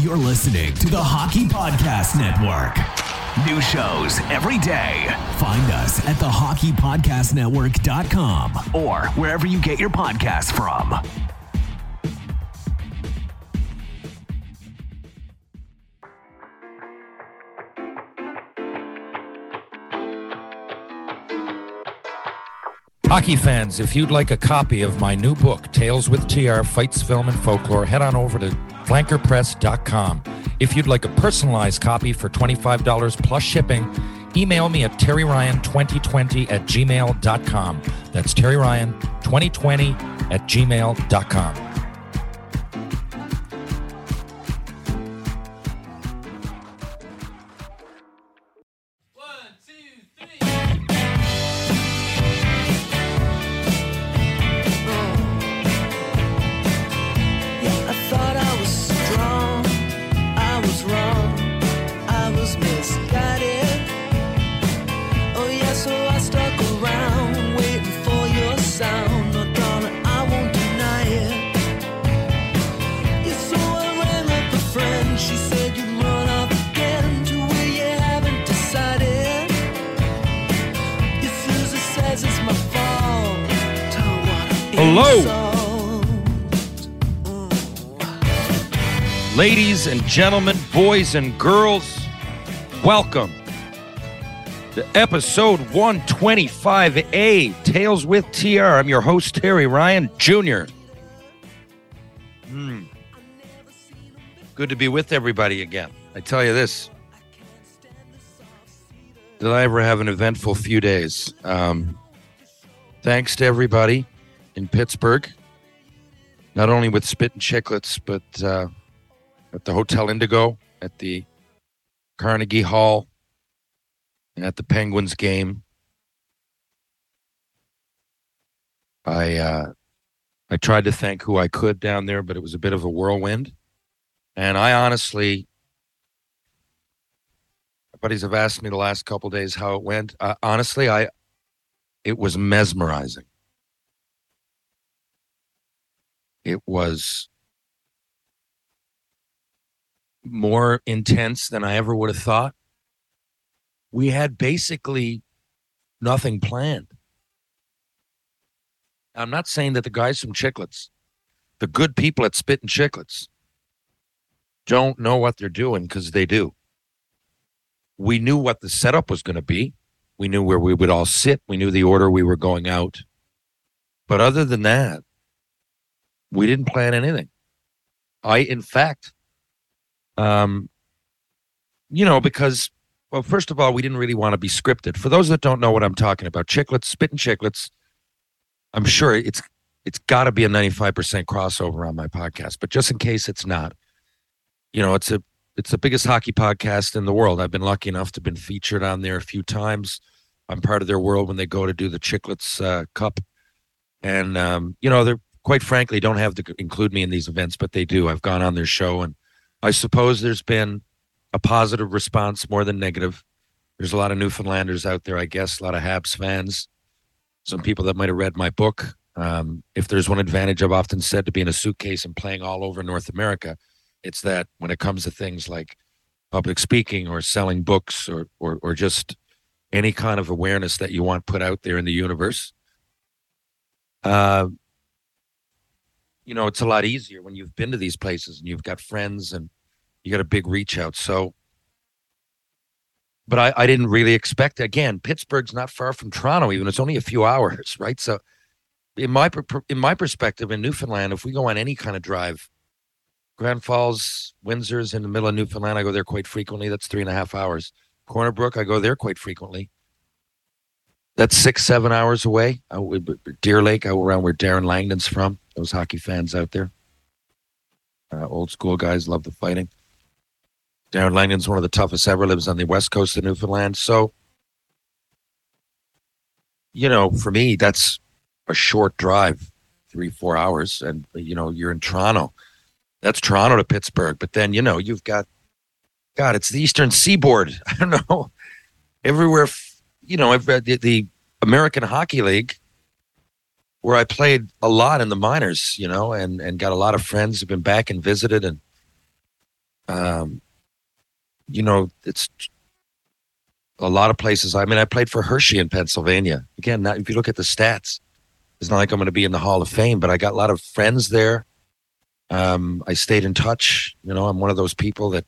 You're listening to the Hockey Podcast Network. New shows every day. Find us at thehockeypodcastnetwork.com or wherever you get your podcasts from. Hockey fans, if you'd like a copy of my new book, Tales with TR Fights, Film, and Folklore, head on over to flankerpress.com. If you'd like a personalized copy for $25 plus shipping, email me at terryryan2020 at gmail.com. That's terryryan2020 at gmail.com. gentlemen, boys and girls, welcome to episode 125A Tales with TR. I'm your host, Terry Ryan Jr. Hmm. Good to be with everybody again. I tell you this. Did I ever have an eventful few days? Um, thanks to everybody in Pittsburgh, not only with Spit and Chicklets, but uh, at the Hotel Indigo, at the Carnegie Hall, and at the Penguins game. I uh, I tried to thank who I could down there, but it was a bit of a whirlwind. And I honestly, buddies have asked me the last couple days how it went. Uh, honestly, I it was mesmerizing. It was more intense than I ever would have thought. We had basically nothing planned. I'm not saying that the guys from Chicklets, the good people at Spit and Chicklets, don't know what they're doing because they do. We knew what the setup was going to be. We knew where we would all sit. We knew the order we were going out. But other than that, we didn't plan anything. I, in fact, um, you know, because well, first of all, we didn't really want to be scripted. For those that don't know what I'm talking about, chicklets, spit and chicklets. I'm sure it's it's got to be a 95% crossover on my podcast, but just in case it's not, you know, it's a it's the biggest hockey podcast in the world. I've been lucky enough to have been featured on there a few times. I'm part of their world when they go to do the Chicklets uh, Cup, and um, you know, they're quite frankly don't have to include me in these events, but they do. I've gone on their show and I suppose there's been a positive response more than negative. There's a lot of Newfoundlanders out there, I guess, a lot of Habs fans, some people that might have read my book. Um, if there's one advantage I've often said to being a suitcase and playing all over North America, it's that when it comes to things like public speaking or selling books or, or, or just any kind of awareness that you want put out there in the universe, uh, you know, it's a lot easier when you've been to these places and you've got friends and you got a big reach out. So, but I, I didn't really expect again. Pittsburgh's not far from Toronto, even it's only a few hours, right? So, in my in my perspective, in Newfoundland, if we go on any kind of drive, Grand Falls, Windsor's in the middle of Newfoundland, I go there quite frequently. That's three and a half hours. Corner Brook, I go there quite frequently. That's six, seven hours away. Deer Lake, I, around where Darren Langdon's from. Those hockey fans out there, uh, old school guys, love the fighting. Darren Langdon's one of the toughest ever. Lives on the west coast of Newfoundland. So, you know, for me, that's a short drive, three, four hours, and you know, you're in Toronto. That's Toronto to Pittsburgh. But then, you know, you've got, God, it's the Eastern Seaboard. I don't know, everywhere. You know, I've read the, the American Hockey League, where I played a lot in the minors. You know, and and got a lot of friends who've been back and visited, and um, you know, it's a lot of places. I mean, I played for Hershey in Pennsylvania. Again, now, if you look at the stats, it's not like I'm going to be in the Hall of Fame, but I got a lot of friends there. Um, I stayed in touch. You know, I'm one of those people that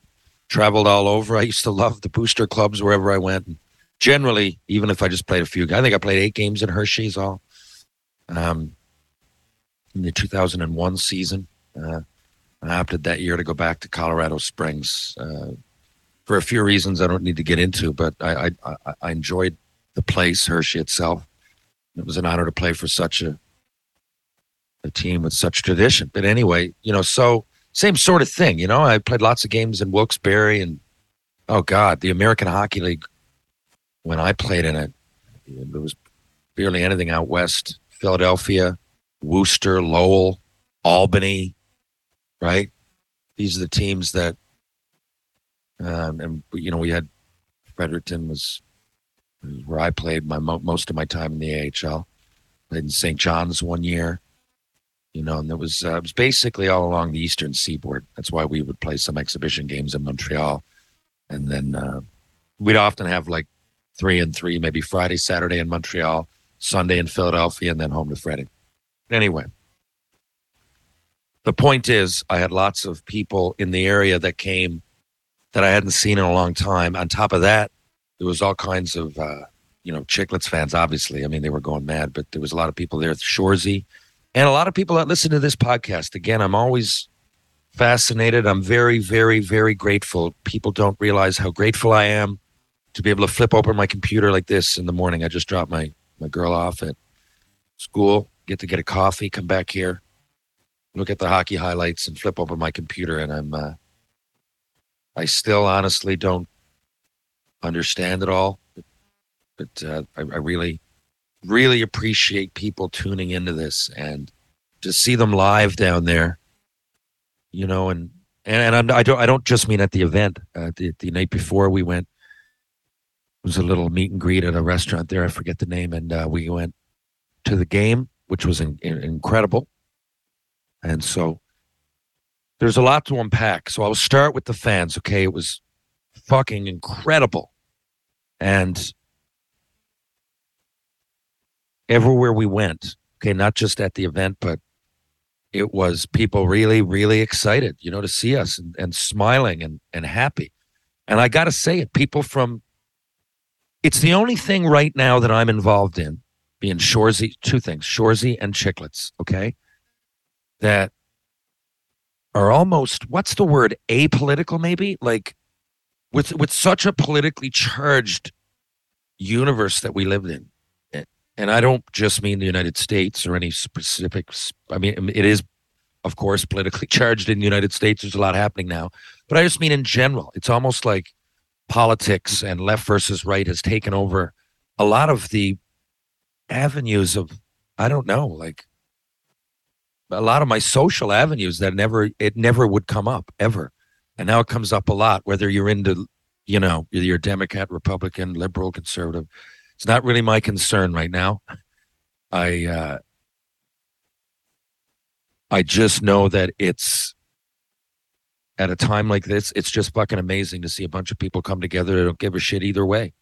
traveled all over. I used to love the booster clubs wherever I went. And generally, even if I just played a few, I think I played eight games in Hershey's all um, in the 2001 season. Uh, I opted that year to go back to Colorado Springs uh, for a few reasons I don't need to get into, but I, I, I enjoyed the place, Hershey itself. It was an honor to play for such a a team with such tradition. But anyway, you know, so same sort of thing. You know, I played lots of games in Wilkes-Barre and oh God, the American Hockey League. When I played in it, there was barely anything out west. Philadelphia, Worcester, Lowell, Albany, right? These are the teams that, um, and you know, we had Fredericton was, was where I played my most of my time in the AHL. Played in St. John's one year, you know, and it was uh, it was basically all along the eastern seaboard. That's why we would play some exhibition games in Montreal, and then uh, we'd often have like three and three, maybe Friday, Saturday in Montreal, Sunday in Philadelphia, and then home to Freddie. Anyway, the point is, I had lots of people in the area that came that I hadn't seen in a long time. On top of that, there was all kinds of, uh, you know, Chicklets fans, obviously. I mean, they were going mad, but there was a lot of people there. Shoresy and a lot of people that listen to this podcast. Again, I'm always fascinated. I'm very, very, very grateful. People don't realize how grateful I am to be able to flip open my computer like this in the morning. I just dropped my, my girl off at school, get to get a coffee, come back here, look at the hockey highlights, and flip open my computer. And I'm, uh, I still honestly don't understand it all, but, uh, I, I really, really appreciate people tuning into this and to see them live down there, you know, and and, and I don't I don't just mean at the event. Uh, the the night before we went was a little meet and greet at a restaurant there. I forget the name, and uh, we went to the game, which was in, in, incredible. And so there's a lot to unpack. So I'll start with the fans. Okay, it was fucking incredible, and everywhere we went. Okay, not just at the event, but it was people really, really excited, you know, to see us and, and smiling and, and happy. And I got to say it, people from, it's the only thing right now that I'm involved in, being Shoresy, two things, Shoresy and Chicklets, okay, that are almost, what's the word, apolitical maybe? Like with, with such a politically charged universe that we lived in and I don't just mean the United States or any specifics. I mean, um, it is, of course, politically charged in the United States. There's a lot happening now, but I just mean in general. It's almost like politics and left versus right has taken over a lot of the avenues of, I don't know, like a lot of my social avenues that never, it never would come up ever. And now it comes up a lot, whether you're into, you know, you're Democrat, Republican, liberal, conservative it's not really my concern right now. I uh, I just know that it's at a time like this, it's just fucking amazing to see a bunch of people come together that don't give a shit either way.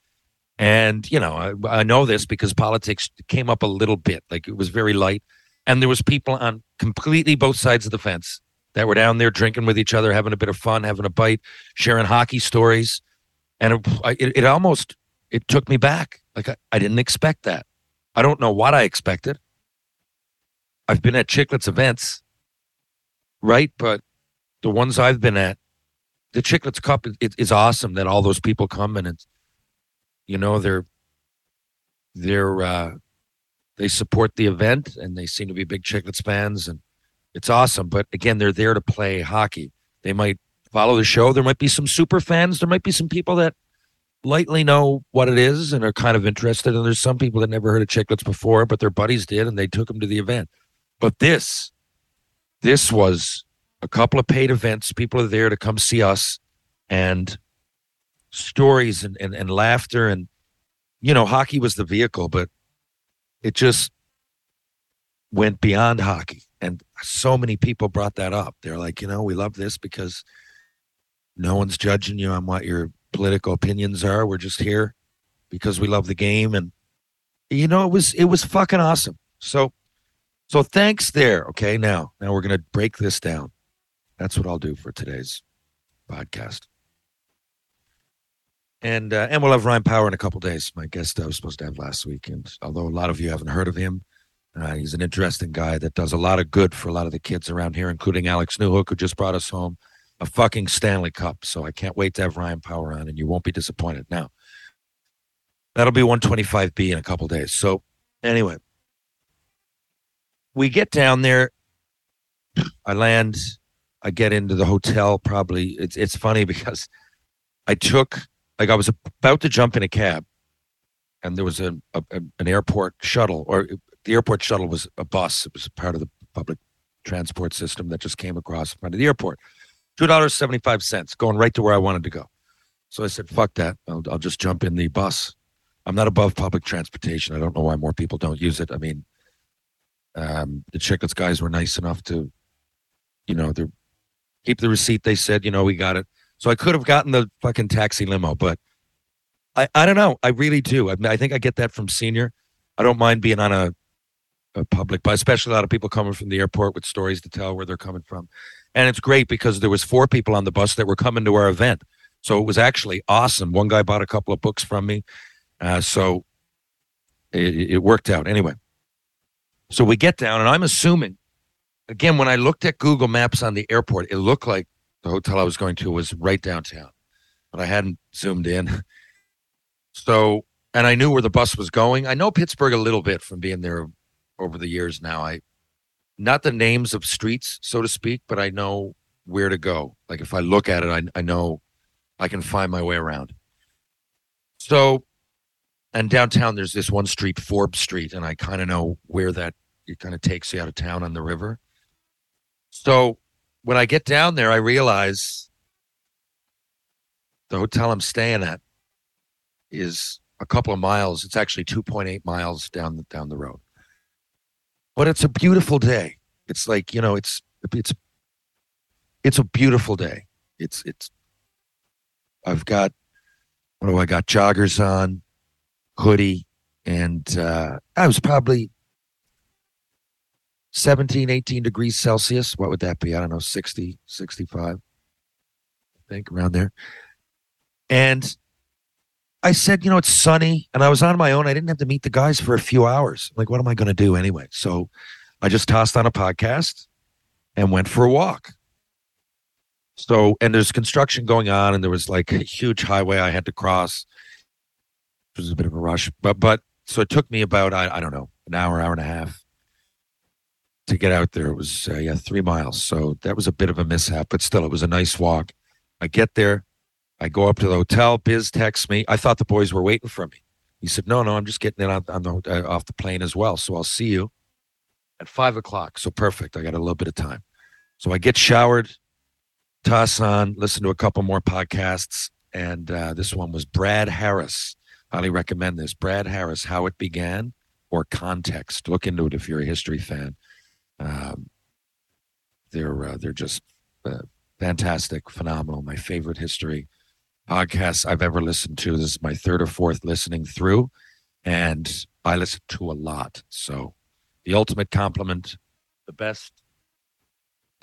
And you know, I, I know this because politics came up a little bit, like it was very light, and there was people on completely both sides of the fence that were down there drinking with each other, having a bit of fun, having a bite, sharing hockey stories, and it, it, it almost it took me back. Like I, I didn't expect that. I don't know what I expected. I've been at Chicklets events, right? But the ones I've been at, the Chicklets Cup it, is awesome that all those people come and it's, you know, they're, they're, uh, they support the event and they seem to be big Chicklets fans and it's awesome. But again, they're there to play hockey. They might follow the show. There might be some super fans. There might be some people that lightly know what it is and are kind of interested. And there's some people that never heard of chicklets before, but their buddies did, and they took them to the event. But this, this was a couple of paid events. People are there to come see us, and stories and, and, and laughter and you know hockey was the vehicle but it just went beyond hockey and so many people brought that up they're like you know we love this because No one's judging you on what your political opinions are. We're just here because we love the game and you know it was it was fucking awesome. So so thanks there. Okay, now now we're gonna break this down. That's what I'll do for today's podcast. And uh, and we'll have Ryan Power in a couple days. My guest I was supposed to have last week, and although a lot of you haven't heard of him, uh, he's an interesting guy that does a lot of good for a lot of the kids around here, including Alex Newhook, who just brought us home a fucking Stanley Cup. So I can't wait to have Ryan Power on, and you won't be disappointed. Now that'll be 125B in a couple days. So anyway, we get down there. I land. I get into the hotel. Probably it's it's funny because I took like I was about to jump in a cab, and there was a, a an airport shuttle, or the airport shuttle was a bus. It was part of the public transport system that just came across in front of the airport. Two dollars seventy five cents, going right to where I wanted to go. So I said, "Fuck that! I'll, I'll just jump in the bus." I'm not above public transportation. I don't know why more people don't use it. I mean, um, the Chicklets guys were nice enough to, you know, they keep the receipt. They said, you know, we got it. So I could have gotten the fucking taxi limo, but I, I don't know. I really do. I, I think I get that from senior. I don't mind being on a, a public bus, especially a lot of people coming from the airport with stories to tell where they're coming from. And it's great because there was four people on the bus that were coming to our event. So it was actually awesome. One guy bought a couple of books from me. Uh, so it, it worked out. Anyway, so we get down, and I'm assuming, again, when I looked at Google Maps on the airport, it looked like the hotel I was going to was right downtown, but I hadn't zoomed in. So, and I knew where the bus was going. I know Pittsburgh a little bit from being there over the years now. I, not the names of streets, so to speak, but I know where to go. Like if I look at it, I, I know I can find my way around. So, and downtown, there's this one street, Forbes Street, and I kind of know where that it kind of takes you out of town on the river. So when I get down there, I realize the hotel I'm staying at is a couple of miles. It's actually 2.8 miles down the, down the road. But it's a beautiful day. It's like, you know, it's it's it's a beautiful day. It's it's I've got what do I got? Joggers on, hoodie, and uh I was probably 17, 18 degrees Celsius. What would that be? I don't know, 60, 65, I think around there. And I said, you know, it's sunny. And I was on my own. I didn't have to meet the guys for a few hours. Like, what am I going to do anyway? So I just tossed on a podcast and went for a walk. So, and there's construction going on, and there was like a huge highway I had to cross. It was a bit of a rush, but, but, so it took me about, I, I don't know, an hour, hour and a half to get out there. It was uh, yeah three miles, so that was a bit of a mishap, but still it was a nice walk. I get there, I go up to the hotel. Biz texts me. I thought the boys were waiting for me. He said, "No, no, I'm just getting in on, on the uh, off the plane as well. So I'll see you at five o'clock. So perfect. I got a little bit of time. So I get showered, toss on, listen to a couple more podcasts, and uh, this one was Brad Harris. Highly recommend this. Brad Harris, How It Began or Context. Look into it if you're a history fan. Um, they're uh, they're just uh, fantastic, phenomenal. My favorite history podcasts I've ever listened to. This is my third or fourth listening through, and I listen to a lot. So, the ultimate compliment, the best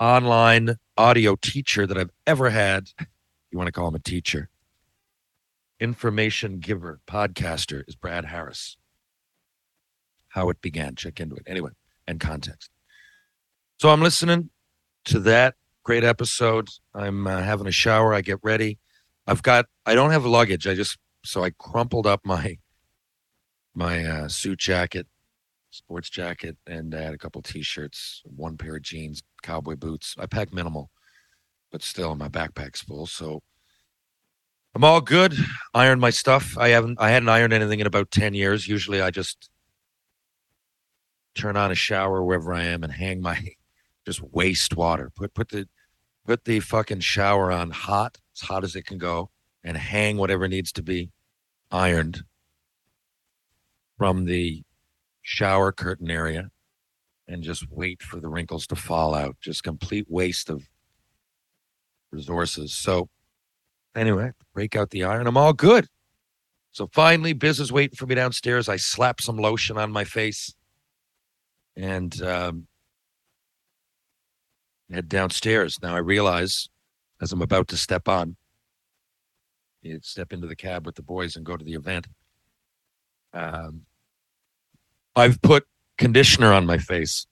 online audio teacher that I've ever had. You want to call him a teacher? Information giver, podcaster is Brad Harris. How it began. Check into it. Anyway, and context. So I'm listening to that great episode. I'm uh, having a shower. I get ready. I've got. I don't have luggage. I just so I crumpled up my my uh, suit jacket, sports jacket, and I had a couple t-shirts, one pair of jeans, cowboy boots. I pack minimal, but still my backpack's full. So I'm all good. Ironed my stuff. I haven't. I hadn't ironed anything in about ten years. Usually, I just turn on a shower wherever I am and hang my just waste water. Put put the put the fucking shower on hot, as hot as it can go, and hang whatever needs to be ironed from the shower curtain area and just wait for the wrinkles to fall out. Just complete waste of resources. So Anyway, break out the iron. I'm all good. So finally, is waiting for me downstairs. I slap some lotion on my face and um, head downstairs. Now I realize as I'm about to step on, step into the cab with the boys and go to the event. Um, I've put conditioner on my face.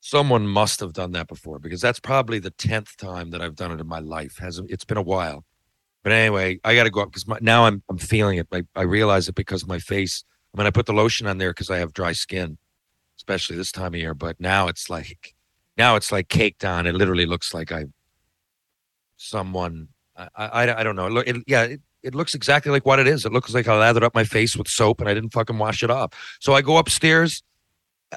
Someone must have done that before because that's probably the tenth time that I've done it in my life. Has it's been a while, but anyway, I got to go up because now I'm I'm feeling it. I, I realize it because my face. I mean, I put the lotion on there because I have dry skin, especially this time of year. But now it's like, now it's like caked on. It literally looks like I, someone. I I, I don't know. It, it, yeah, it, it looks exactly like what it is. It looks like I lathered up my face with soap and I didn't fucking wash it off. So I go upstairs.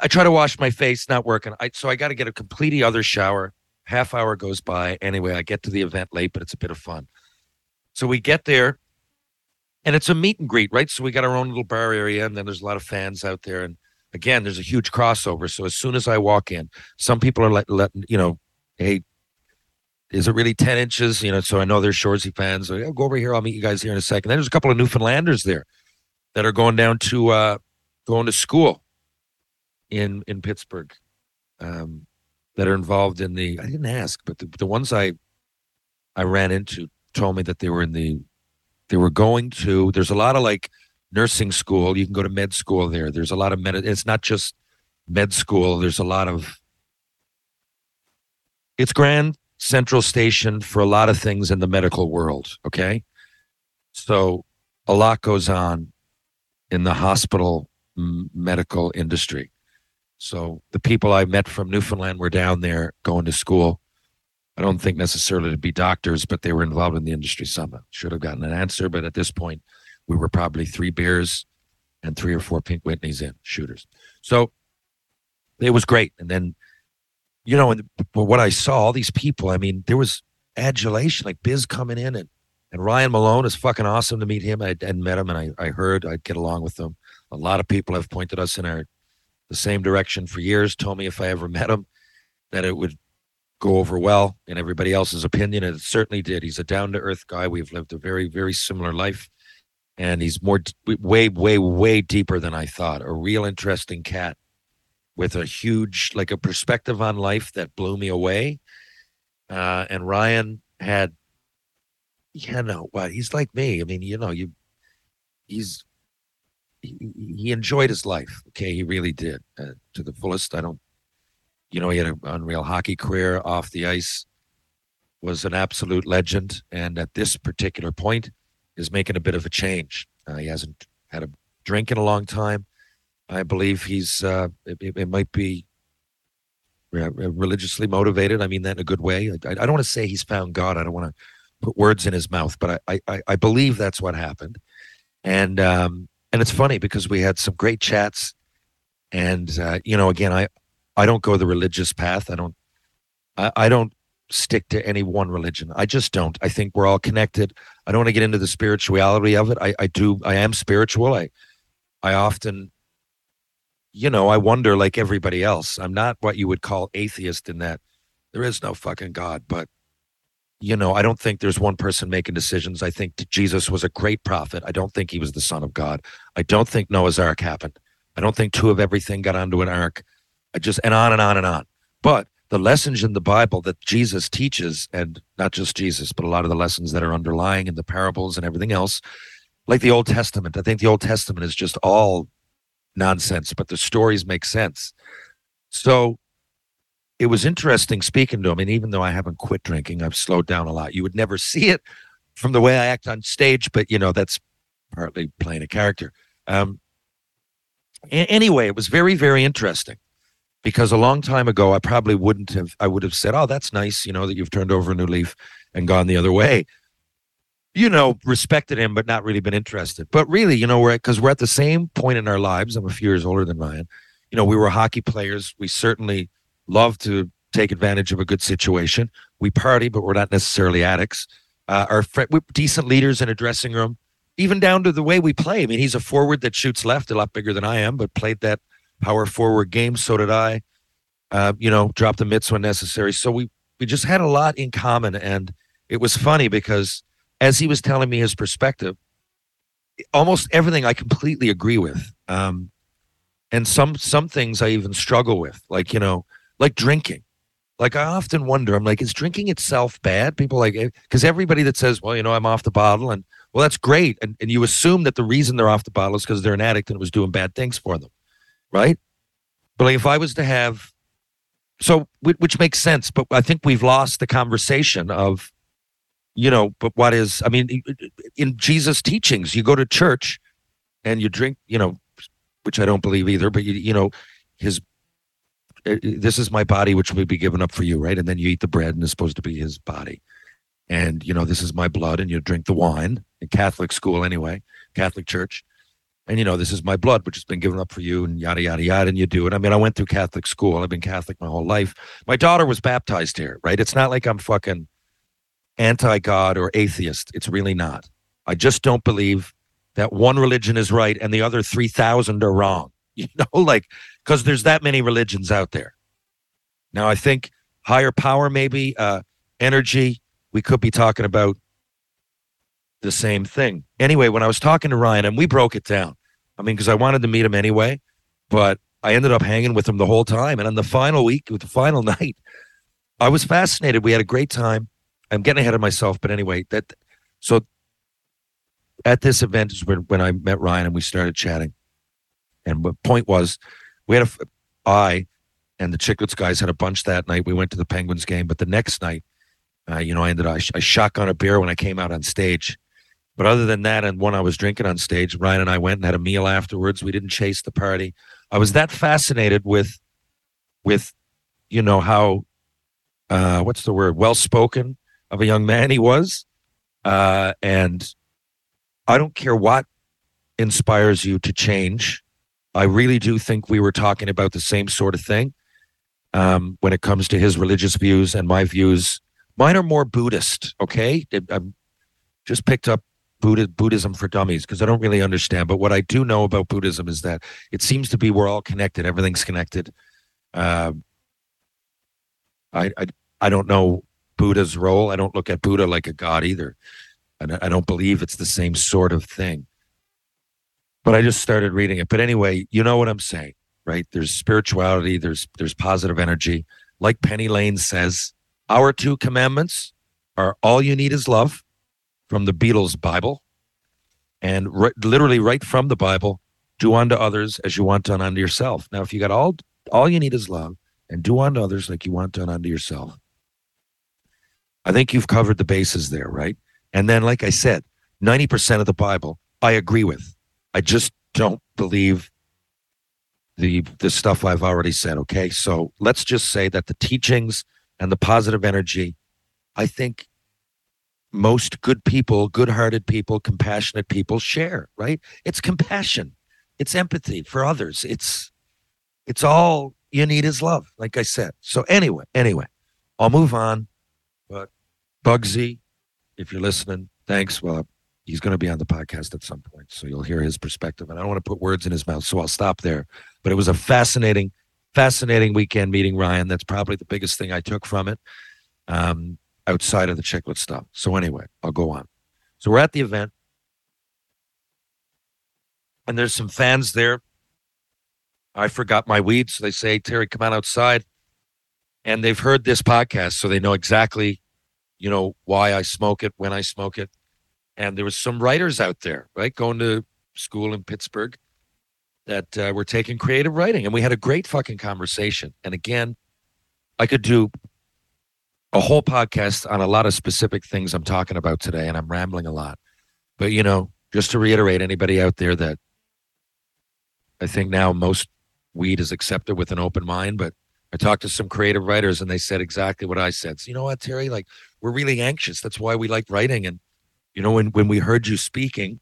I try to wash my face, not working. I so I got to get a completely other shower. Half hour goes by. Anyway, I get to the event late, but it's a bit of fun. So we get there, and it's a meet and greet, right? So we got our own little bar area, and then there's a lot of fans out there. And again, there's a huge crossover. So as soon as I walk in, some people are like, letting you know, hey, is it really 10 inches? You know, so I know there's Shoresy fans. So, yeah, go over here. I'll meet you guys here in a second. Then there's a couple of Newfoundlanders there that are going down to uh going to school in in Pittsburgh. Um that are involved in the I didn't ask, but the, the ones I I ran into told me that they were in the they were going to there's a lot of like nursing school. You can go to med school there. There's a lot of med it's not just med school. There's a lot of it's Grand Central Station for a lot of things in the medical world. Okay. So a lot goes on in the hospital m- medical industry. So the people I met from Newfoundland were down there going to school. I don't think necessarily to be doctors, but they were involved in the industry somehow. Should have gotten an answer, but at this point, we were probably three beers and three or four Pink Whitneys in shooters. So it was great. And then, you know, and what I saw, all these people, I mean, there was adulation, like Biz coming in and and Ryan Malone is fucking awesome to meet him. I hadn't met him, and I, I heard I'd get along with them. A lot of people have pointed us in our the same direction for years. Told me if I ever met him, that it would go over well in everybody else's opinion, and it certainly did. He's a down to earth guy. We've lived a very very similar life, and he's more way way way deeper than I thought. A real interesting cat with a huge like a perspective on life that blew me away. Uh, and Ryan had you know what he's like me i mean you know you he's he, he enjoyed his life okay he really did uh, to the fullest i don't you know he had an unreal hockey career off the ice was an absolute legend and at this particular point is making a bit of a change. Uh, he hasn't had a drink in a long time. I believe he's uh it, it- might be religiously motivated. I mean that in a good way. I, I don't want to say he's found god. I don't want to put words in his mouth, but I, I, I believe that's what happened. And um, and it's funny because we had some great chats, and uh, you know, again, I I don't go the religious path. I don't I, I don't stick to any one religion. I just don't. I think we're all connected. I don't want to get into the spirituality of it. I, I do. I am spiritual. I I often, you know, I wonder like everybody else. I'm not what you would call atheist in that there is no fucking God, but you know, I don't think there's one person making decisions. I think Jesus was a great prophet. I don't think he was the son of God. I don't think Noah's Ark happened. I don't think two of everything got onto an ark. I just and on and on and on. But the lessons in the Bible that Jesus teaches, and not just Jesus, but a lot of the lessons that are underlying in the parables and everything else, like the Old Testament. I think the Old Testament is just all nonsense, but the stories make sense. So it was interesting speaking to him. And even though I haven't quit drinking, I've slowed down a lot. You would never see it from the way I act on stage, but you know, that's partly playing a character. Um, anyway, it was very, very interesting because a long time ago, I probably wouldn't have, I would have said, Oh, that's nice, you know, that you've turned over a new leaf and gone the other way. You know, respected him, but not really been interested. But really, you know, we're because we're at the same point in our lives. I'm a few years older than Ryan. You know, we were hockey players. We certainly love to take advantage of a good situation. We party, but we're not necessarily addicts. Uh, our fr- we're decent leaders in a dressing room, even down to the way we play. I mean, he's a forward that shoots left, a lot bigger than I am, but played that power forward game. So did I. Uh, you know, drop the mitts when necessary. So we we just had a lot in common, and it was funny because as he was telling me his perspective, almost everything I completely agree with. Um, and some some things I even struggle with, like you know, like drinking. Like I often wonder, I'm like, is drinking itself bad? People like because everybody that says, well, you know, I'm off the bottle, and well, that's great, and and you assume that the reason they're off the bottle is because they're an addict and it was doing bad things for them, right? But like if I was to have, so which makes sense, but I think we've lost the conversation of, you know, but what is? I mean, in Jesus' teachings, you go to church, and you drink, you know, which I don't believe either, but you you know, his this is my body which will be given up for you right and then you eat the bread and it's supposed to be his body and you know this is my blood and you drink the wine in catholic school anyway catholic church and you know this is my blood which has been given up for you and yada yada yada and you do it. I mean i went through catholic school. I've been catholic my whole life. My daughter was baptized here right? It's not like i'm fucking anti-god or atheist. It's really not. I just don't believe that one religion is right and the other 3000 are wrong you know like because there's that many religions out there. Now, I think higher power, maybe uh, energy, we could be talking about the same thing. Anyway, when I was talking to Ryan, and we broke it down, I mean, because I wanted to meet him anyway, but I ended up hanging with him the whole time. And on the final week, with the final night, I was fascinated. We had a great time. I'm getting ahead of myself, but anyway, that so at this event is when, when I met Ryan and we started chatting. And the point was, we had a I and the Chicklets guys had a bunch that night. We went to the Penguins game, but the next night, uh, you know, I ended up I, I shotgun a beer when I came out on stage. But other than that, and when I was drinking on stage, Ryan and I went and had a meal afterwards. We didn't chase the party. I was that fascinated with, with, you know how, uh, what's the word, well spoken of a young man he was, uh, and I don't care what inspires you to change. I really do think we were talking about the same sort of thing um, when it comes to his religious views and my views. Mine are more Buddhist, okay? I just picked up Buddha, Buddhism for dummies because I don't really understand. But what I do know about Buddhism is that it seems to be we're all connected. Everything's connected. Uh, I, I I don't know Buddha's role. I don't look at Buddha like a god either, and I don't believe it's the same sort of thing but I just started reading it. But anyway, you know what I'm saying, right? There's spirituality, there's there's positive energy. Like Penny Lane says, our two commandments are all you need is love from the Beatles Bible. And right, literally right from the Bible, do unto others as you want done unto yourself. Now, if you got all all you need is love and do unto others like you want done unto yourself. I think you've covered the bases there, right? And then, like I said, 90% of the Bible I agree with. I just don't believe the the stuff I've already said. Okay, so let's just say that the teachings and the positive energy, I think most good people, good-hearted people, compassionate people share. Right? It's compassion, it's empathy for others. It's it's all you need is love, like I said. So anyway, anyway, I'll move on. But Bugsy, if you're listening, thanks. Well, he's going to be on the podcast at some point, so you'll hear his perspective. And I don't want to put words in his mouth, so I'll stop there. But it was a fascinating, fascinating weekend meeting Ryan. That's probably the biggest thing I took from it, um, outside of the chiclet stuff. So anyway, I'll go on. So we're at the event, and there's some fans there. I forgot my weed, so they say, "Terry, come on outside." And they've heard this podcast, so they know exactly, you know, why I smoke it, when I smoke it and there was some writers out there, right, going to school in Pittsburgh that uh, were taking creative writing, and we had a great fucking conversation. And again, I could do a whole podcast on a lot of specific things I'm talking about today, and I'm rambling a lot. But you know, just to reiterate, anybody out there that I think now most weed is accepted with an open mind, but I talked to some creative writers and they said exactly what I said. So, you know what, Terry? Like, we're really anxious. That's why we like writing. And you know when when we heard you speaking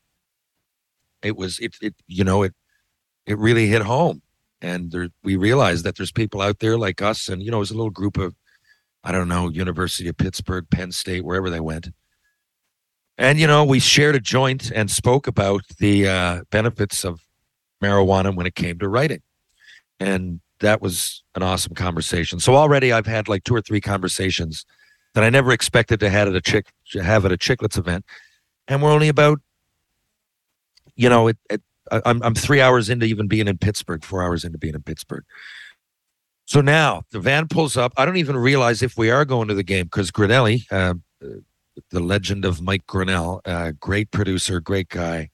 it was it it you know it it really hit home and there, we realized that there's people out there like us and you know it was a little group of i don't know university of pittsburgh penn state wherever they went. And you know we shared a joint and spoke about the uh, benefits of marijuana when it came to writing. And that was an awesome conversation. So already i've had like two or three conversations that I never expected to have at a chick have at a chicklets event, and we're only about, you know, it, it I'm I'm three hours into even being in Pittsburgh, four hours into being in Pittsburgh. So now the van pulls up. I don't even realize if we are going to the game because Grinelli, uh, the legend of Mike Grinnell, uh, great producer, great guy.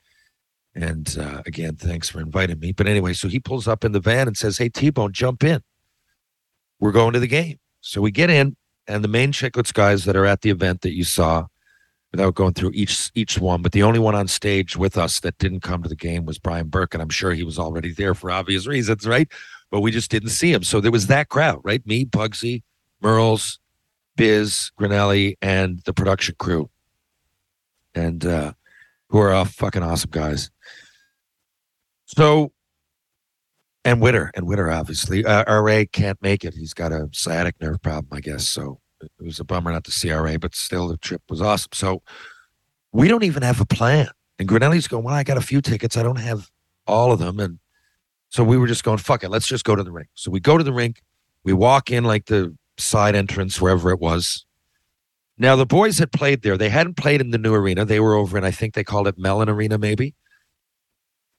And uh, again, thanks for inviting me. But anyway, so he pulls up in the van and says, Hey, T Bone, jump in. We're going to the game. So we get in, and the main Chicklets guys that are at the event that you saw, without going through each each one, but the only one on stage with us that didn't come to the game was Brian Burke, and I'm sure he was already there for obvious reasons, right? But we just didn't see him. So there was that crowd, right? Me, Bugsy, Merles, Biz, Grinelli, and the production crew. And uh who are all fucking awesome guys. So and Witter, and Witter, obviously. Uh, RA can't make it. He's got a sciatic nerve problem, I guess. So it was a bummer not to see RA, but still the trip was awesome. So we don't even have a plan. And Grinelli's going, Well, I got a few tickets. I don't have all of them. And so we were just going, fuck it, let's just go to the rink. So we go to the rink, we walk in like the side entrance, wherever it was. Now the boys had played there. They hadn't played in the new arena. They were over in, I think they called it Mellon Arena, maybe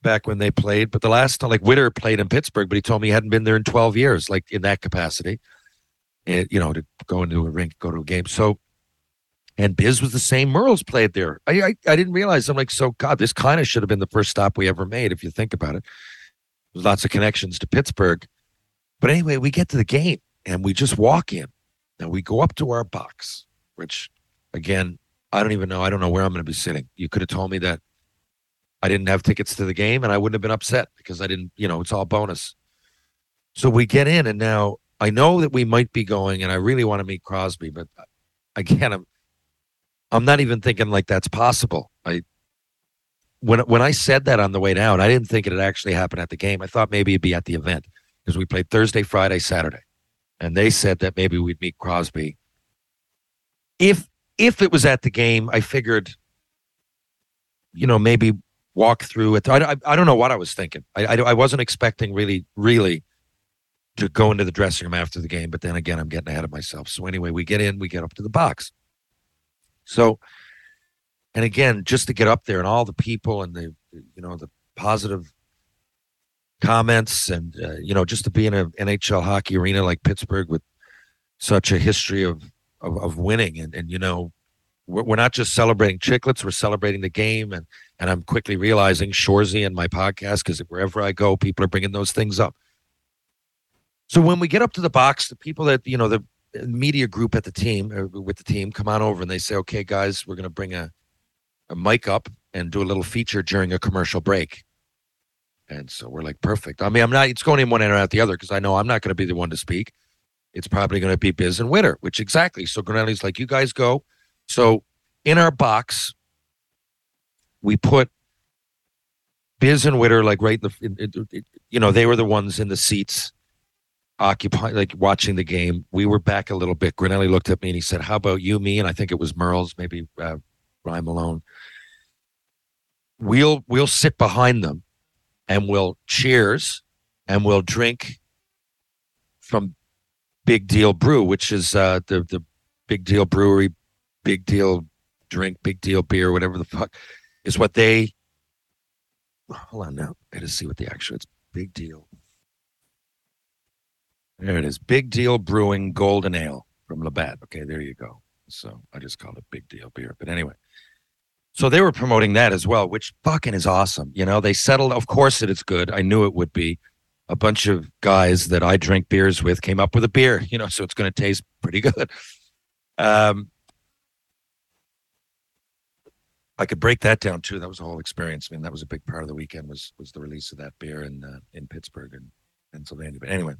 back when they played. But the last time, like Witter played in Pittsburgh, but he told me he hadn't been there in 12 years, like in that capacity. And, you know, to go into a rink, go to a game. So, and Biz was the same. Merles played there. I, I, I didn't realize. I'm like, so God, this kind of should have been the first stop we ever made, if you think about it. There's lots of connections to Pittsburgh. But anyway, we get to the game and we just walk in and we go up to our box, which again, I don't even know. I don't know where I'm going to be sitting. You could have told me that I didn't have tickets to the game and I wouldn't have been upset because I didn't, you know, it's all bonus. So we get in and now I know that we might be going and I really want to meet Crosby, but uh, again, I'm I'm not even thinking like that's possible. I when when I said that on the way down, I didn't think it had actually happened at the game. I thought maybe it'd be at the event because we played Thursday, Friday, Saturday, and they said that maybe we'd meet Crosby. If if it was at the game, I figured, you know, maybe walk through it. I, I, I don't know what I was thinking. I, I I wasn't expecting really really to go into the dressing room after the game, but then again, I'm getting ahead of myself. So anyway, we get in, we get up to the box. So, and again, just to get up there and all the people and the you know the positive comments and uh, you know just to be in an NHL hockey arena like Pittsburgh with such a history of of, of winning and and you know we're, we're not just celebrating chicklets we're celebrating the game and and I'm quickly realizing Shoresy and my podcast because wherever I go people are bringing those things up. So when we get up to the box the people that you know the media group at the team uh, with the team come on over and they say okay guys we're going to bring a a mic up and do a little feature during a commercial break and so we're like, perfect. I mean, I'm not, it's going in one end or out the other because I know I'm not going to be the one to speak. It's probably going to be Biz and Witter, which exactly. So Grinelli's like, you guys go. So in our box, we put Biz and Witter, like right in the, you know, they were the ones in the seats occupying, like watching the game. We were back a little bit. Grinelli looked at me and he said, how about you, me? And I think it was Merles, maybe uh, Ryan Malone. We'll, we'll sit behind them and we'll cheers and we'll drink from Big Deal Brew, which is uh, the the Big Deal Brewery, Big Deal drink, Big Deal beer, whatever the fuck is what they. Hold on now, I to see what the actual. It's Big Deal. There it is, Big Deal Brewing Golden Ale from Labatt. Okay, there you go. So I just called it Big Deal beer, but anyway. So they were promoting that as well, which fucking is awesome. You know, they settled. Of course, that it is good. I knew it would be. A bunch of guys that I drink beers with came up with a beer. You know, so it's going to taste pretty good. Um, I could break that down too. That was a whole experience. I mean, that was a big part of the weekend. Was was the release of that beer in uh, in Pittsburgh and Pennsylvania. But anyway,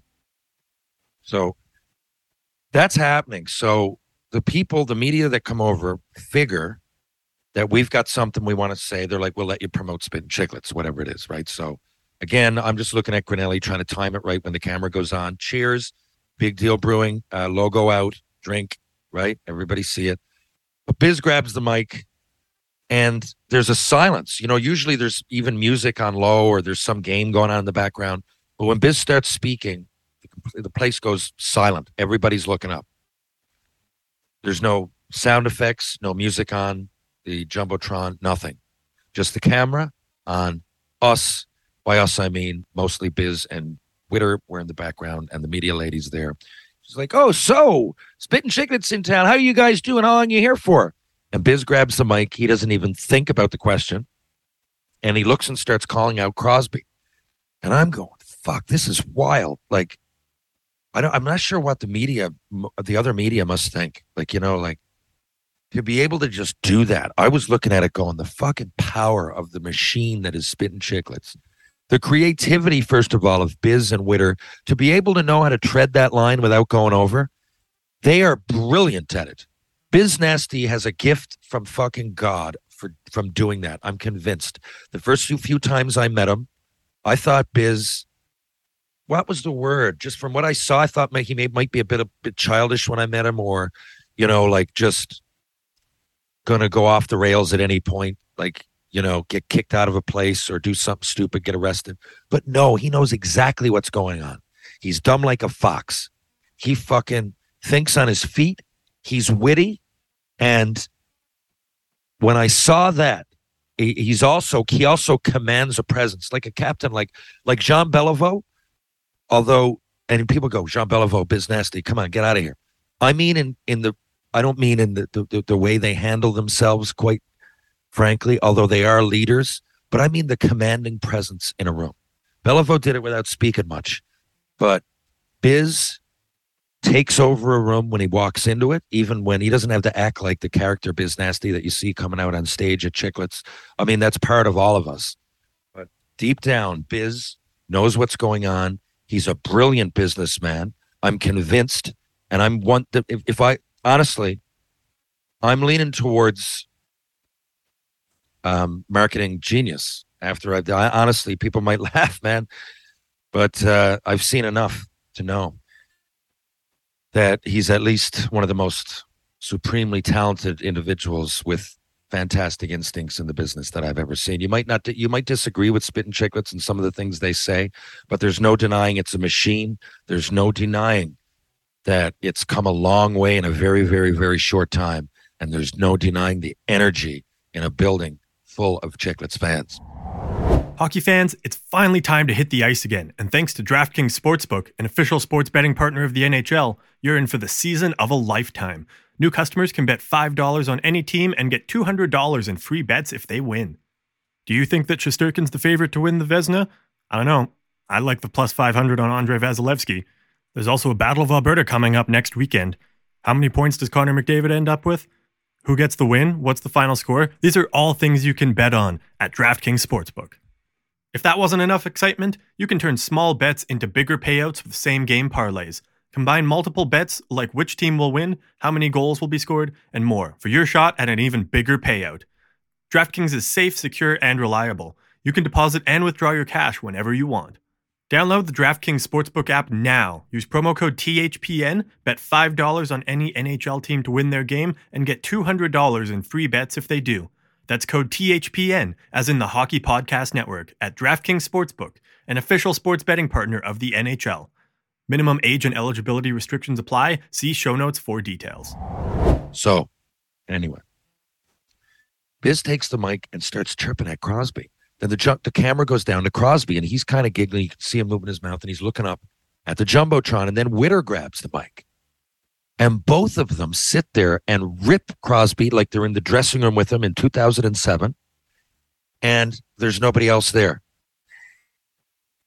so that's happening. So the people, the media that come over, figure that we've got something we want to say. They're like, we'll let you promote Spit and Chicklets, whatever it is, right? So again, I'm just looking at Grinelli, trying to time it right when the camera goes on. Cheers, Big Deal Brewing, uh, logo out, drink, right? Everybody see it. But Biz grabs the mic and there's a silence. You know, usually there's even music on low or there's some game going on in the background. But when Biz starts speaking, the place goes silent. Everybody's looking up. There's no sound effects, no music on the jumbotron, nothing. Just the camera on us. By us, I mean mostly Biz and Witter were in the background, and the media ladies there. She's like, "Oh, so Spitting Chicklets in town. How are you guys doing? How long are you here for?" And Biz grabs the mic. He doesn't even think about the question, and he looks and starts calling out Crosby. And I'm going, "Fuck, this is wild!" Like, I don't. I'm not sure what the media, the other media, must think. Like, you know, like to be able to just do that. I was looking at it going, the fucking power of the machine that is spitting chicklets. The creativity, first of all, of Biz and Witter to be able to know how to tread that line without going over. They are brilliant at it. Biz Nasty has a gift from fucking God for from doing that. I'm convinced. The first few, few times I met him, I thought Biz. What was the word? Just from what I saw, I thought he may, might be a bit a bit childish when I met him, or you know, like just going to go off the rails at any point, like, you know, get kicked out of a place or do something stupid, get arrested. But no, he knows exactly what's going on. He's dumb like a fox. He fucking thinks on his feet. He's witty. And when I saw that, he's also he also commands a presence like a captain, like like Jean Beliveau. Although, and people go, Jean Beliveau, biz nasty. Come on, get out of here. I mean, in in the I don't mean in the, the, the way they handle themselves, quite frankly, although they are leaders, but I mean the commanding presence in a room. Beliveau did it without speaking much, but Biz takes over a room when he walks into it, even when he doesn't have to act like the character Biz Nasty that you see coming out on stage at Chicklets. I mean, that's part of all of us. But deep down, Biz knows what's going on. He's a brilliant businessman. I'm convinced, and I'm one. If, if I honestly, I'm leaning towards um, marketing genius. After I die, honestly, people might laugh, man, but uh, I've seen enough to know that he's at least one of the most supremely talented individuals with fantastic instincts in the business that I've ever seen. You might not, you might disagree with Spittin' Chicklets and some of the things they say, but there's no denying it's a machine. There's no denying that it's come a long way in a very, very, very short time. And there's no denying the energy in a building full of Chicklets fans. Hockey fans, it's finally time to hit the ice again. And thanks to DraftKings Sportsbook, an official sports betting partner of the NHL, you're in for the season of a lifetime. New customers can bet $5 on any team and get $200 in free bets if they win. Do you think that Shesterkin's the favorite to win the Vezina? I don't know. I like the plus 500 on Andrei Vasilevskiy. There's also a Battle of Alberta coming up next weekend. How many points does Connor McDavid end up with? Who gets the win? What's the final score? These are all things you can bet on at DraftKings Sportsbook. If that wasn't enough excitement, you can turn small bets into bigger payouts with same game parlays. Combine multiple bets like which team will win, how many goals will be scored, and more for your shot at an even bigger payout. DraftKings is safe, secure, and reliable. You can deposit and withdraw your cash whenever you want. Download the DraftKings Sportsbook app now. Use promo code THPN, bet $5 on any NHL team to win their game, and get $200 in free bets if they do. That's code THPN, as in the Hockey Podcast Network, at DraftKings Sportsbook, an official sports betting partner of the NHL. Minimum age and eligibility restrictions apply. See show notes for details. So, anyway, Biz takes the mic and starts chirping at Crosby. Then the the camera goes down to Crosby, and he's kind of giggling. You can see him moving his mouth, and he's looking up at the jumbotron. And then Witter grabs the mic, and both of them sit there and rip Crosby like they're in the dressing room with him in 2007, and there's nobody else there.